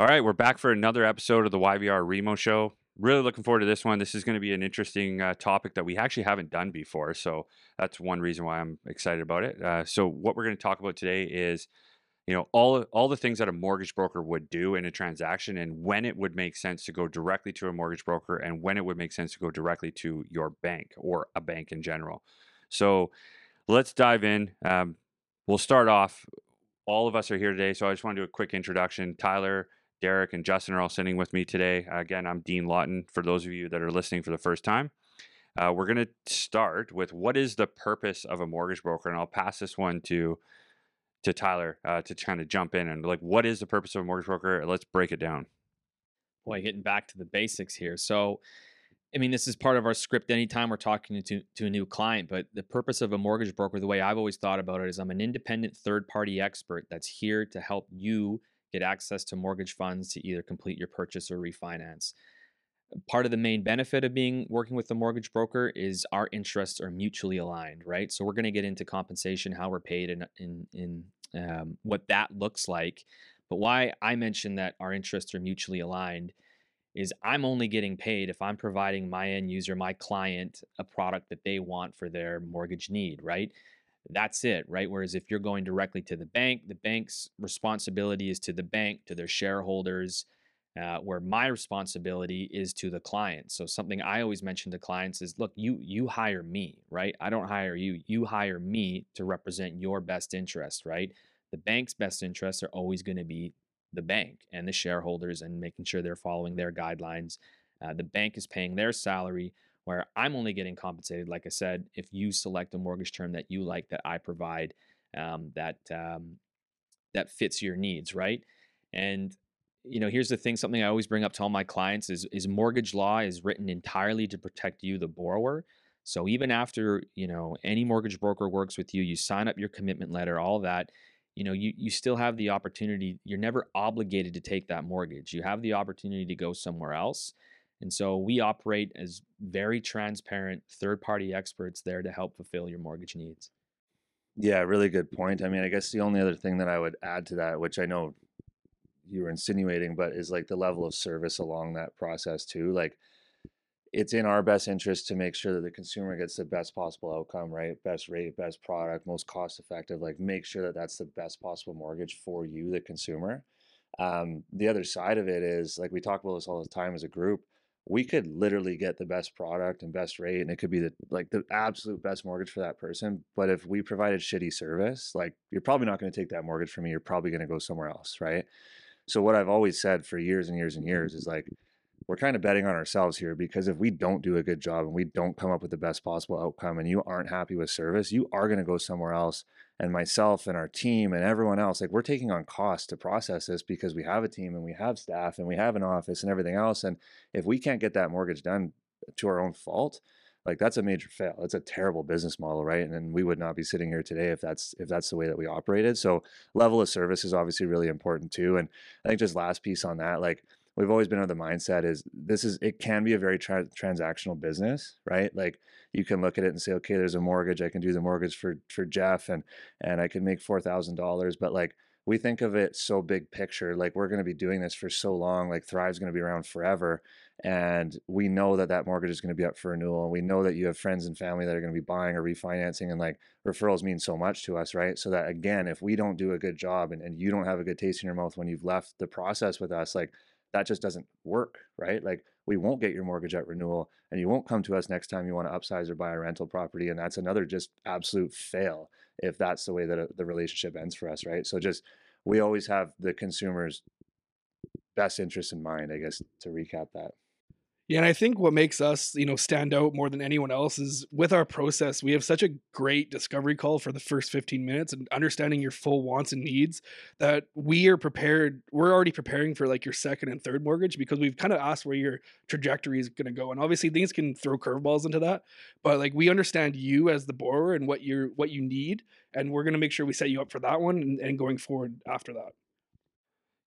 All right, we're back for another episode of the YVR Remo Show. Really looking forward to this one. This is going to be an interesting uh, topic that we actually haven't done before. So that's one reason why I'm excited about it. Uh, so what we're going to talk about today is, you know, all all the things that a mortgage broker would do in a transaction, and when it would make sense to go directly to a mortgage broker, and when it would make sense to go directly to your bank or a bank in general. So let's dive in. Um, we'll start off. All of us are here today, so I just want to do a quick introduction. Tyler, Derek, and Justin are all sitting with me today. Again, I'm Dean Lawton. For those of you that are listening for the first time, uh, we're going to start with what is the purpose of a mortgage broker, and I'll pass this one to to Tyler uh, to kind of jump in and like, what is the purpose of a mortgage broker? Let's break it down. Boy, getting back to the basics here. So, I mean, this is part of our script anytime we're talking to, to a new client, but the purpose of a mortgage broker, the way I've always thought about it is I'm an independent third party expert that's here to help you get access to mortgage funds to either complete your purchase or refinance. Part of the main benefit of being working with a mortgage broker is our interests are mutually aligned, right? So we're going to get into compensation, how we're paid, and in, in, um, what that looks like. But why I mentioned that our interests are mutually aligned is I'm only getting paid if I'm providing my end user, my client, a product that they want for their mortgage need, right? That's it, right? Whereas if you're going directly to the bank, the bank's responsibility is to the bank, to their shareholders, uh, where my responsibility is to the client. So something I always mention to clients is, look, you you hire me, right? I don't hire you. You hire me to represent your best interest, right? The bank's best interests are always going to be the bank and the shareholders and making sure they're following their guidelines. Uh, the bank is paying their salary, where I'm only getting compensated, like I said, if you select a mortgage term that you like that I provide um, that um, that fits your needs, right? And you know, here's the thing: something I always bring up to all my clients is is mortgage law is written entirely to protect you, the borrower. So even after you know any mortgage broker works with you, you sign up your commitment letter, all that. You know, you you still have the opportunity. You're never obligated to take that mortgage. You have the opportunity to go somewhere else. And so we operate as very transparent third party experts there to help fulfill your mortgage needs. Yeah, really good point. I mean, I guess the only other thing that I would add to that, which I know you were insinuating, but is like the level of service along that process too. Like it's in our best interest to make sure that the consumer gets the best possible outcome, right? Best rate, best product, most cost effective. Like make sure that that's the best possible mortgage for you, the consumer. Um, the other side of it is like we talk about this all the time as a group. We could literally get the best product and best rate, and it could be the like the absolute best mortgage for that person. But if we provided shitty service, like you're probably not going to take that mortgage from me. You're probably going to go somewhere else, right? So what I've always said for years and years and years is like we're kind of betting on ourselves here because if we don't do a good job and we don't come up with the best possible outcome and you aren't happy with service, you are going to go somewhere else. And myself and our team and everyone else, like we're taking on costs to process this because we have a team and we have staff and we have an office and everything else. And if we can't get that mortgage done to our own fault, like that's a major fail. It's a terrible business model, right? And, and we would not be sitting here today if that's if that's the way that we operated. So level of service is obviously really important too. And I think just last piece on that, like we've always been of the mindset is this is it can be a very tra- transactional business, right? Like you can look at it and say, okay, there's a mortgage, I can do the mortgage for for Jeff, and and I can make four thousand dollars, but like we think of it so big picture like we're going to be doing this for so long like thrive's going to be around forever and we know that that mortgage is going to be up for renewal and we know that you have friends and family that are going to be buying or refinancing and like referrals mean so much to us right so that again if we don't do a good job and, and you don't have a good taste in your mouth when you've left the process with us like that just doesn't work right? Like we won't get your mortgage at renewal and you won't come to us next time you want to upsize or buy a rental property and that's another just absolute fail if that's the way that uh, the relationship ends for us right? So just we always have the consumer's best interest in mind i guess to recap that yeah, and I think what makes us, you know, stand out more than anyone else is with our process, we have such a great discovery call for the first 15 minutes and understanding your full wants and needs that we are prepared, we're already preparing for like your second and third mortgage because we've kind of asked where your trajectory is going to go. And obviously things can throw curveballs into that, but like we understand you as the borrower and what you're what you need and we're going to make sure we set you up for that one and, and going forward after that.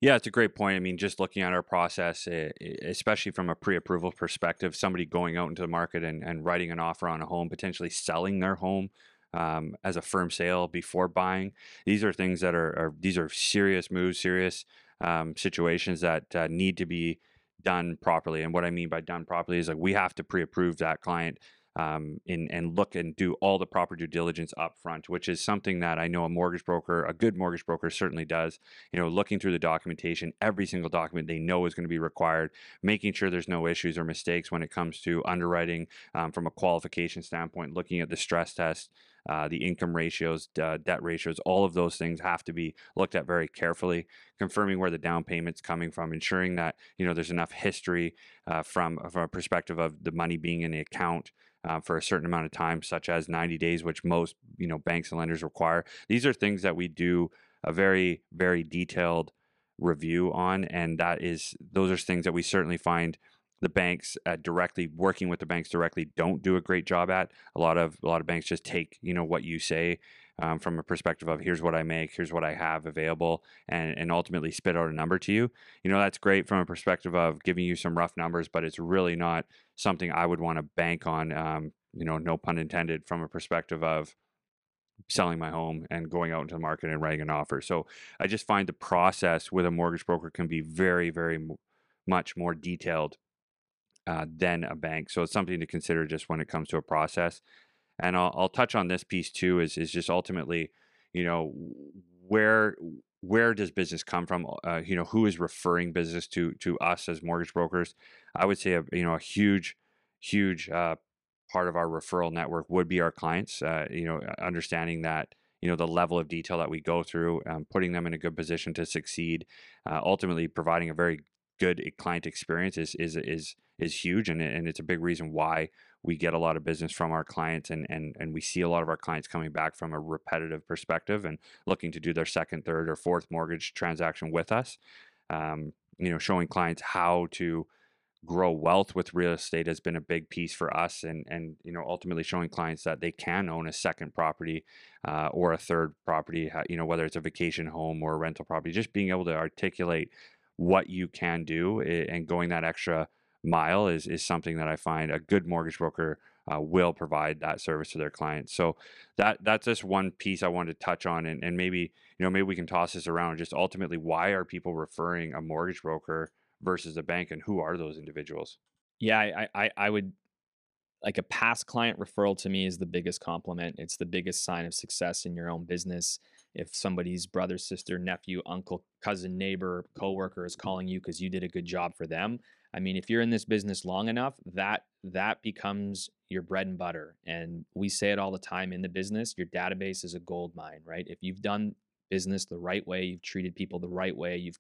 Yeah, it's a great point. I mean, just looking at our process, eh, especially from a pre approval perspective, somebody going out into the market and, and writing an offer on a home, potentially selling their home um, as a firm sale before buying, these are things that are, are these are serious moves, serious um, situations that uh, need to be done properly. And what I mean by done properly is like we have to pre-approve that client um, in, and look and do all the proper due diligence up front, which is something that I know a mortgage broker, a good mortgage broker certainly does. You know, looking through the documentation, every single document they know is going to be required, making sure there's no issues or mistakes when it comes to underwriting um, from a qualification standpoint, looking at the stress test, uh, the income ratios, uh, debt ratios, all of those things have to be looked at very carefully. Confirming where the down payment's coming from, ensuring that you know there's enough history uh, from from a perspective of the money being in the account. Uh, for a certain amount of time, such as 90 days, which most you know banks and lenders require. These are things that we do a very very detailed review on, and that is those are things that we certainly find the banks uh, directly working with the banks directly don't do a great job at. A lot of a lot of banks just take you know what you say um, from a perspective of here's what I make, here's what I have available, and and ultimately spit out a number to you. You know that's great from a perspective of giving you some rough numbers, but it's really not something I would want to bank on. Um, you know, no pun intended, from a perspective of selling my home and going out into the market and writing an offer. So I just find the process with a mortgage broker can be very, very much more detailed uh, than a bank. So it's something to consider just when it comes to a process. And I'll, I'll touch on this piece too. Is is just ultimately, you know, where where does business come from? Uh, you know, who is referring business to to us as mortgage brokers? I would say a you know a huge huge uh, part of our referral network would be our clients. Uh, you know, understanding that you know the level of detail that we go through, um, putting them in a good position to succeed, uh, ultimately providing a very good client experience is is is is huge and, and it's a big reason why we get a lot of business from our clients and, and and we see a lot of our clients coming back from a repetitive perspective and looking to do their second third or fourth mortgage transaction with us. Um, you know showing clients how to grow wealth with real estate has been a big piece for us and and you know ultimately showing clients that they can own a second property uh, or a third property you know whether it's a vacation home or a rental property just being able to articulate what you can do eh, and going that extra mile is is something that I find a good mortgage broker uh, will provide that service to their clients. So that that's just one piece I wanted to touch on, and, and maybe you know maybe we can toss this around. Just ultimately, why are people referring a mortgage broker versus a bank, and who are those individuals? Yeah, I I, I would like a past client referral to me is the biggest compliment. It's the biggest sign of success in your own business. If somebody's brother, sister, nephew, uncle, cousin, neighbor, coworker is calling you because you did a good job for them, I mean, if you're in this business long enough, that that becomes your bread and butter. And we say it all the time in the business, your database is a gold mine, right? If you've done business the right way, you've treated people the right way, you've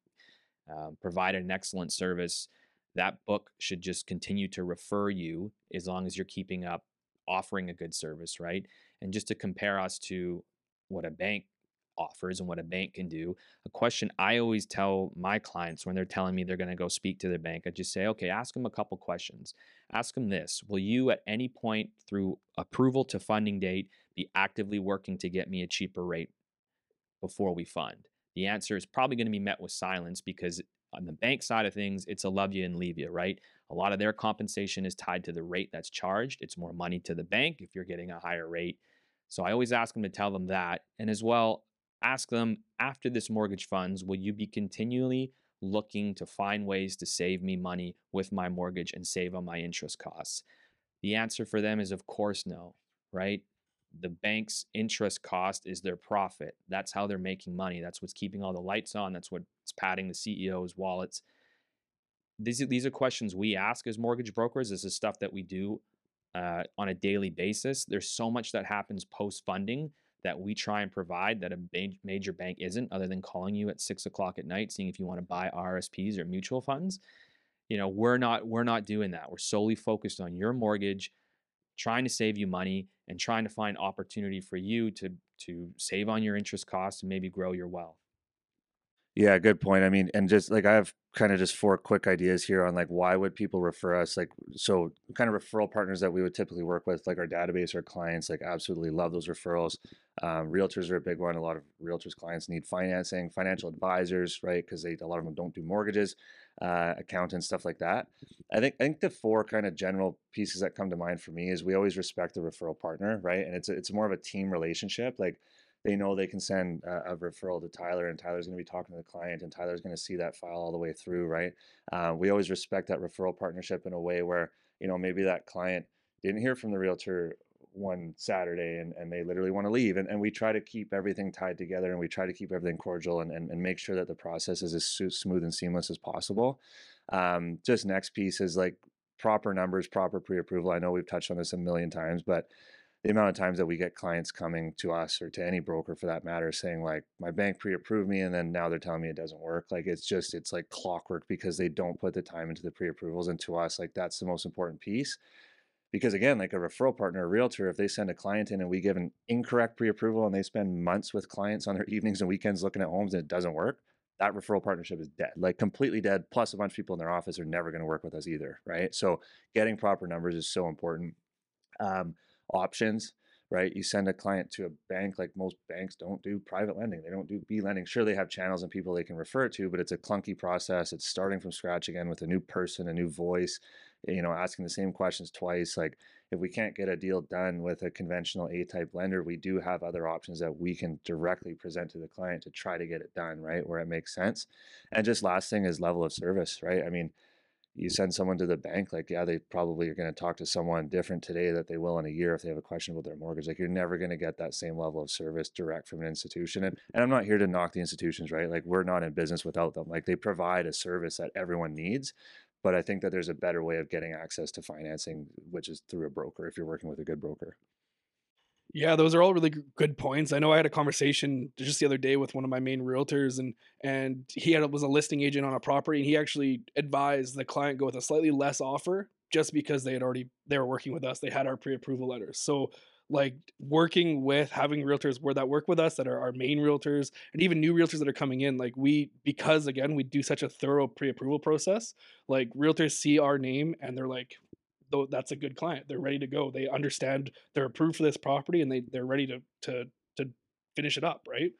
uh, provided an excellent service, that book should just continue to refer you as long as you're keeping up offering a good service, right? And just to compare us to what a bank offers and what a bank can do. A question I always tell my clients when they're telling me they're going to go speak to their bank, I just say, okay, ask them a couple questions. Ask them this Will you at any point through approval to funding date be actively working to get me a cheaper rate before we fund? The answer is probably going to be met with silence because on the bank side of things, it's a love you and leave you, right? A lot of their compensation is tied to the rate that's charged. It's more money to the bank if you're getting a higher rate. So I always ask them to tell them that. And as well, ask them after this mortgage funds, will you be continually looking to find ways to save me money with my mortgage and save on my interest costs? The answer for them is, of course, no, right? The bank's interest cost is their profit. That's how they're making money. That's what's keeping all the lights on. That's what's padding the CEO's wallets. These are, these are questions we ask as mortgage brokers. This is stuff that we do uh, on a daily basis. There's so much that happens post funding that we try and provide that a major bank isn't, other than calling you at six o'clock at night, seeing if you want to buy RSPs or mutual funds. You know, we're not we're not doing that. We're solely focused on your mortgage, trying to save you money and trying to find opportunity for you to to save on your interest costs and maybe grow your wealth. Yeah, good point. I mean, and just like I have kind of just four quick ideas here on like why would people refer us like so kind of referral partners that we would typically work with like our database our clients like absolutely love those referrals um, realtors are a big one a lot of realtors clients need financing financial advisors right because they a lot of them don't do mortgages uh, accountants stuff like that i think i think the four kind of general pieces that come to mind for me is we always respect the referral partner right and it's a, it's more of a team relationship like they know they can send a, a referral to Tyler, and Tyler's going to be talking to the client, and Tyler's going to see that file all the way through, right? Uh, we always respect that referral partnership in a way where you know maybe that client didn't hear from the realtor one Saturday and, and they literally want to leave. And, and we try to keep everything tied together and we try to keep everything cordial and, and, and make sure that the process is as smooth and seamless as possible. Um, just next piece is like proper numbers, proper pre approval. I know we've touched on this a million times, but the amount of times that we get clients coming to us or to any broker for that matter saying like my bank pre-approved me and then now they're telling me it doesn't work. Like it's just it's like clockwork because they don't put the time into the pre-approvals and to us like that's the most important piece. Because again like a referral partner a realtor if they send a client in and we give an incorrect pre-approval and they spend months with clients on their evenings and weekends looking at homes and it doesn't work that referral partnership is dead like completely dead plus a bunch of people in their office are never going to work with us either right? So getting proper numbers is so important. Um, options right? You send a client to a bank, like most banks don't do private lending. They don't do B lending. Sure, they have channels and people they can refer to, but it's a clunky process. It's starting from scratch again with a new person, a new voice, you know, asking the same questions twice. Like, if we can't get a deal done with a conventional A type lender, we do have other options that we can directly present to the client to try to get it done, right? Where it makes sense. And just last thing is level of service, right? I mean, you send someone to the bank, like, yeah, they probably are going to talk to someone different today that they will in a year if they have a question about their mortgage. Like, you're never going to get that same level of service direct from an institution. And, and I'm not here to knock the institutions, right? Like, we're not in business without them. Like, they provide a service that everyone needs. But I think that there's a better way of getting access to financing, which is through a broker if you're working with a good broker. Yeah, those are all really good points. I know I had a conversation just the other day with one of my main realtors, and and he had was a listing agent on a property, and he actually advised the client go with a slightly less offer just because they had already they were working with us. They had our pre-approval letters. So like working with having realtors where that work with us that are our main realtors and even new realtors that are coming in like we because again we do such a thorough pre-approval process like realtors see our name and they're like that's a good client. They're ready to go. They understand they're approved for this property and they they're ready to to to finish it up, right?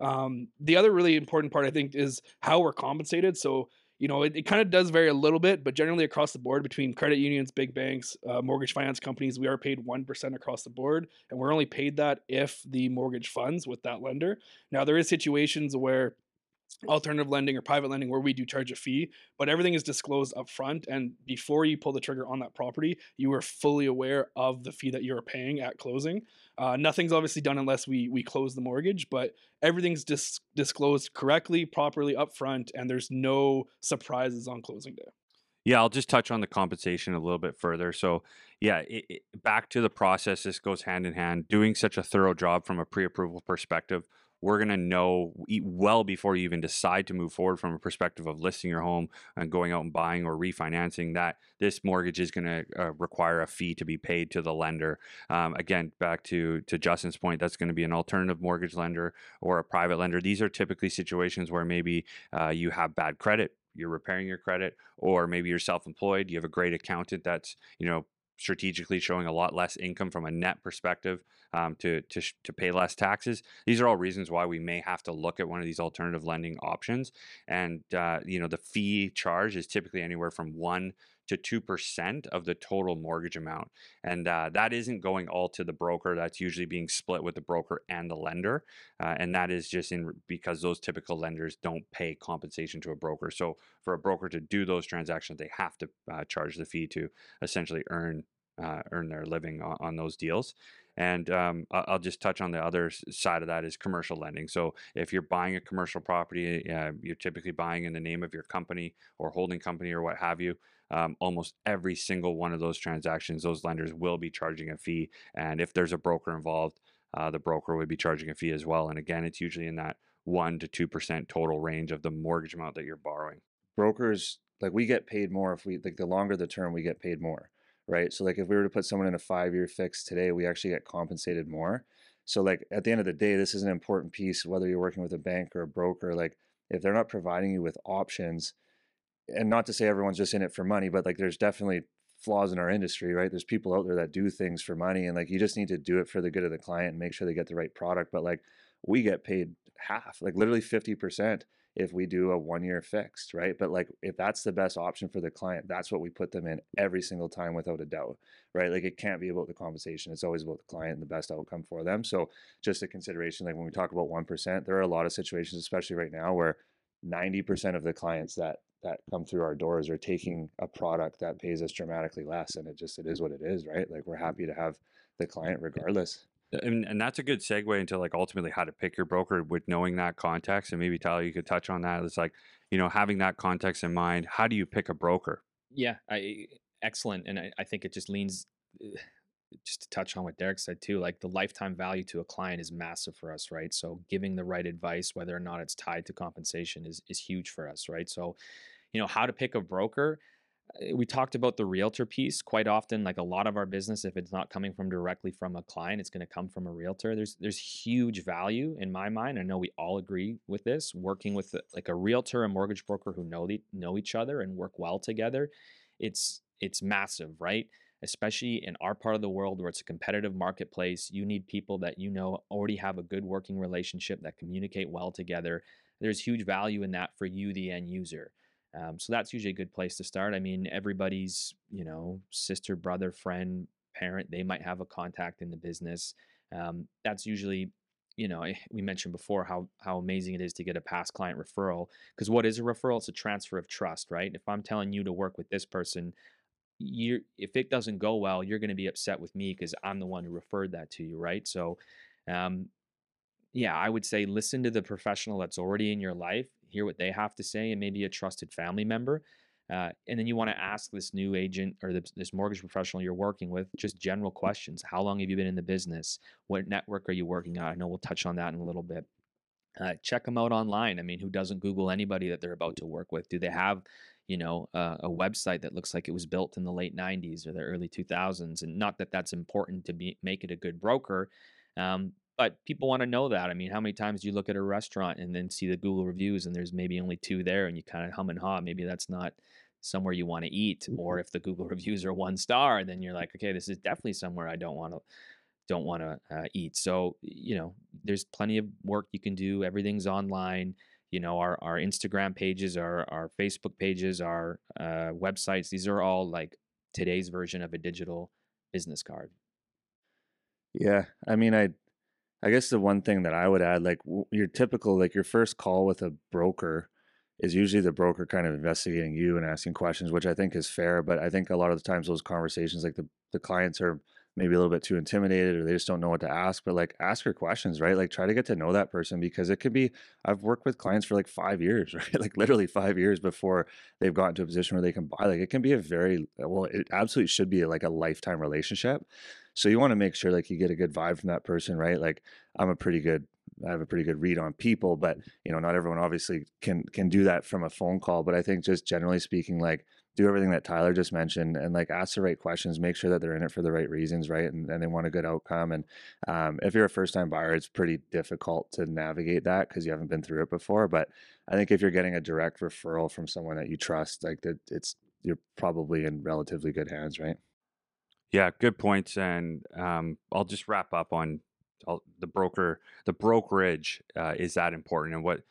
Um, the other really important part I think is how we're compensated. So you know, it, it kind of does vary a little bit, but generally across the board between credit unions, big banks, uh, mortgage finance companies, we are paid 1% across the board. And we're only paid that if the mortgage funds with that lender. Now, there is situations where alternative lending or private lending where we do charge a fee but everything is disclosed up front and before you pull the trigger on that property you are fully aware of the fee that you're paying at closing uh, nothing's obviously done unless we we close the mortgage but everything's dis- disclosed correctly properly up front and there's no surprises on closing day yeah, I'll just touch on the compensation a little bit further. So, yeah, it, it, back to the process, this goes hand in hand. Doing such a thorough job from a pre approval perspective we're going to know well before you even decide to move forward from a perspective of listing your home and going out and buying or refinancing that this mortgage is going to uh, require a fee to be paid to the lender. Um, again, back to to Justin's point, that's going to be an alternative mortgage lender or a private lender. These are typically situations where maybe uh, you have bad credit you're repairing your credit or maybe you're self-employed you have a great accountant that's you know strategically showing a lot less income from a net perspective um, to, to, to pay less taxes. These are all reasons why we may have to look at one of these alternative lending options. And, uh, you know, the fee charge is typically anywhere from one to 2% of the total mortgage amount. And uh, that isn't going all to the broker. That's usually being split with the broker and the lender. Uh, and that is just in because those typical lenders don't pay compensation to a broker. So for a broker to do those transactions, they have to uh, charge the fee to essentially earn uh, earn their living on, on those deals. And um, I'll just touch on the other side of that is commercial lending. So if you're buying a commercial property, uh, you're typically buying in the name of your company or holding company or what have you. Um, almost every single one of those transactions, those lenders will be charging a fee. And if there's a broker involved, uh, the broker would be charging a fee as well. And again, it's usually in that one to two percent total range of the mortgage amount that you're borrowing. Brokers like we get paid more if we like the longer the term, we get paid more right? So like if we were to put someone in a five year fix today, we actually get compensated more. So like at the end of the day, this is an important piece, whether you're working with a bank or a broker, like if they're not providing you with options, and not to say everyone's just in it for money, but like there's definitely flaws in our industry, right? There's people out there that do things for money and like you just need to do it for the good of the client and make sure they get the right product. But like we get paid half, like literally 50% if we do a one year fixed, right? But like if that's the best option for the client, that's what we put them in every single time without a doubt, right? Like it can't be about the compensation. It's always about the client and the best outcome for them. So just a consideration, like when we talk about 1%, there are a lot of situations, especially right now, where 90% of the clients that that come through our doors are taking a product that pays us dramatically less and it just it is what it is right like we're mm. happy to have the client regardless and, and that's a good segue into like ultimately how to pick your broker with knowing that context and maybe tyler you could touch on that. It's like you know having that context in mind how do you pick a broker? Yeah I, excellent and I, I think it just leans eh, just to touch on what derek said too like the lifetime value to a client is massive for us right? So giving the right advice whether or not it's tied to compensation is is huge for us right? So you know how to pick a broker uh, Uh, we talked about the realtor piece quite often like a lot of our business if it's not coming from directly from a client it's going to come from a realtor. There's there's huge value in my mind i know we all agree with this working with uh, like a realtor a mortgage broker who know the, know each other and work well together it's it's massive right? Especially in our part of the world where it's a competitive marketplace you need people that you know already have a good working relationship that communicate well together. There's huge value in that for you the end user um, so that's usually a good place to start. I mean, everybody's, you know, sister, brother, friend, parent, they might have a contact in the business. Um, that's usually, you know, eh, we mentioned before how how amazing it is to get a past client referral. Because what is a referral? It's a transfer of trust, right? If I'm telling you to work with this person, you if it doesn't go well, you're going to be upset with me because I'm the one who referred that to you, right? So, um, yeah, I would say listen to the professional that's already in your life hear what they have to say, and maybe a trusted family member. Uh, and then you want to ask this new agent or this, this mortgage professional you're working with just general questions. How long have you been in the business? What network are you working on? I know we'll touch on that in a little bit. Uh, check them out online. I mean, who doesn't Google anybody that they're about to work with? Do they have, you know, uh, a website that looks like it was built in the late '90s or the early 2000s? And not that that's important to be make it a good broker, um, but people want to know that. I mean, how many times do you look at a restaurant and then see the Google reviews and there's maybe only two there and you kind of hum and haw? Maybe that's not somewhere you want to eat. Or mm-hmm. if the Google reviews are one star, then you're like, okay, this is definitely somewhere I don't want to don't want to uh, eat. So you know, there's plenty of work you can do. Everything's online. You know, our our Instagram pages, our our Facebook pages, our uh, websites. These are all like today's version of a digital business card. Yeah, I mean, I I guess the one thing that I would add, like your typical, like your first call with a broker is usually the broker kind of investigating you and asking questions, which I think is fair. But I think a lot of the times those conversations, like the, the clients are maybe a little bit too intimidated or they just don't know what to ask but like ask your questions right like try to get to know that person because it could be i've worked with clients for like five years right like literally five years before they've gotten to a position where they can buy like it can be a very well it absolutely should be like a lifetime relationship so you want to make sure like you get a good vibe from that person right like i'm a pretty good I have a pretty good read on people, but you know, not everyone obviously can can do that from a phone call. But I think just generally speaking, like do everything that Tyler just mentioned and like ask the right questions, make sure that they're in it for the right reasons, right? And, and they want a good outcome. And um, if you're a first time buyer, it's pretty difficult to navigate that because you haven't been through it before. But I think if you're getting a direct referral from someone that you trust, like that, it's you're probably in relatively good hands, right? Yeah, good points. And um, I'll just wrap up on I'll, the broker. The brokerage uh, is that important, and what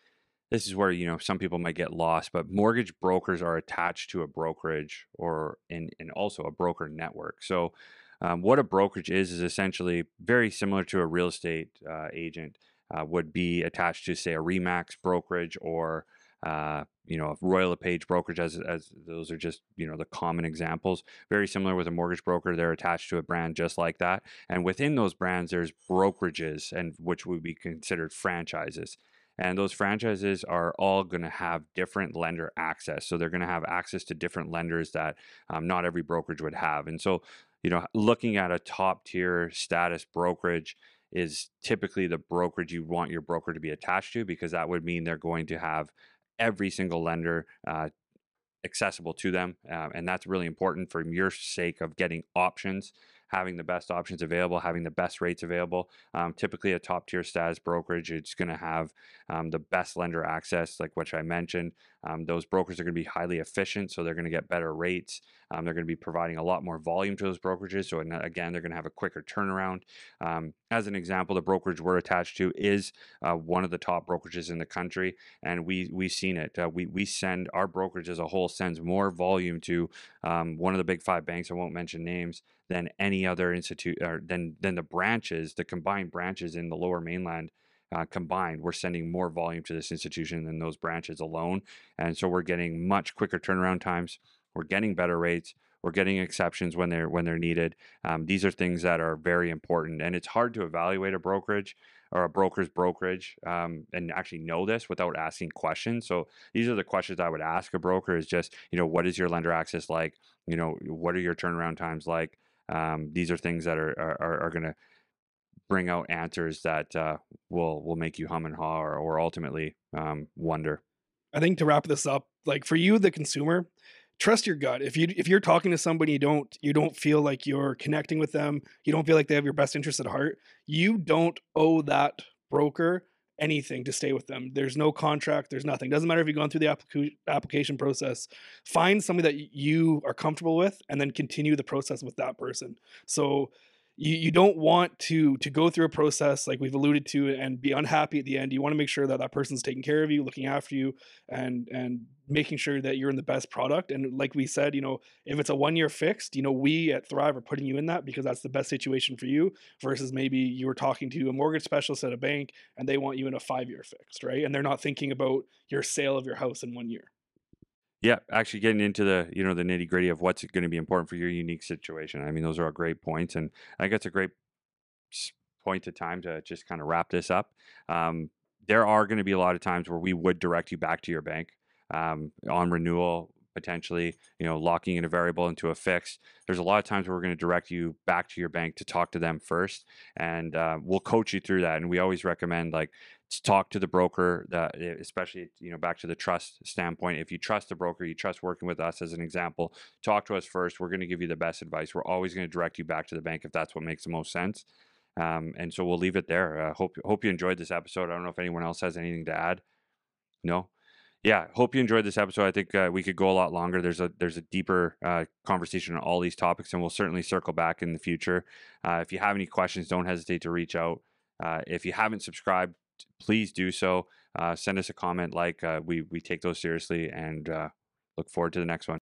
this is where you know some people might get lost but mortgage brokers are attached to a brokerage or in and also a broker network so um, what a brokerage is is essentially very similar to a real estate uh, agent uh, would be attached to say a remax brokerage or uh, you know, Royal LePage brokerage, as, as those are just, you know, the common examples. Very similar with a mortgage broker. They're attached to a brand just like that. And within those brands, there's brokerages and which would be considered franchises. And those franchises are all going to have different lender access. So they're going to have access to different lenders that um, not every brokerage would have. And so, you know, looking at a top tier status brokerage is typically the brokerage you want your broker to be attached to because that would mean they're going to have every single lender uh, accessible to them. Uh, and that's really important for your sake of getting options having the best options available, having the best rates available. Um, typically, a top tier status brokerage, it's going to have um, the best lender access, like which I mentioned. Um, those brokers are going to be highly efficient, so they're going to get better rates. Um, they're going to be providing a lot more volume to those brokerages. So again, they're going to have a quicker turnaround. Um, as an example, the brokerage we're attached to is uh, one of the top brokerages in the country, and we we've seen it. Uh, we we send our brokerage as a whole sends more volume to um, one of the big five banks. I won't mention names than any other institute or than than the branches, the combined branches in the Lower Mainland. Uh, combined, we're sending more volume to this institution than those branches alone, and so we're getting much quicker turnaround times we're getting better rates. We're getting exceptions when they're when they're needed. Um, these are things that are very important, and it's hard to evaluate a brokerage or a broker's brokerage um, and actually know this without asking questions. So these are the questions I would ask a broker: is just you know what is your lender access like? You know what are your turnaround times like? Um, these are things that are are, are going to bring out answers that uh, will will make you hum and haw or, or ultimately um, wonder. I think to wrap this up, like for you, the consumer, trust your gut. If you if you're talking to somebody you don't you don't feel like you're connecting with them, you don't feel like they have your best interest at heart, you don't owe that broker anything to stay with them. There's no contract, there's nothing. Doesn't matter if you've gone through the applica- application process. Find somebody that you are comfortable with and then continue the process with that person. So you, you don't want to to go through a process like we've alluded to and be unhappy at the end. You want to make sure that that person's taking care of you looking after you and and making sure that you're in the best product. And like we said you know if it's a one year fixed you know we at thrive are putting you in that because that's the best situation for you versus maybe you were talking to a mortgage specialist at a bank and they want you in a five year fixed right? And they're not thinking about your sale of your house in one year yeah, actually getting into the you know the nitty gritty of what's going to be important for your unique situation. I mean, those are all great points, and I think a great point of time to just kind of wrap this up. Um, there are going to be a lot of times where we would direct you back to your bank um, on renewal potentially you know locking in a variable into a fix there's a lot of times where we're going to direct you back to your bank to talk to them first and uh, we'll coach you through that and we always recommend like talk to the broker that eh, especially you know back to the trust standpoint if you trust the broker you trust working with us as an example talk to us first we're going to give you the best advice we're always going to direct you back to the bank if that's what makes the most sense um, and so we'll leave it there uh, hope hope you enjoyed this episode i don't know if anyone else has anything to add no? Yeah hope you enjoyed this episode i think uh, we could go a lot longer there's a there's a deeper uh, conversation on all these topics and we'll certainly circle back in the future uh, if you have any questions don't hesitate to reach out uh, if you haven't subscribed please do so. Uh, send us a comment, like uh, we we take those seriously, and uh, look forward to the next one.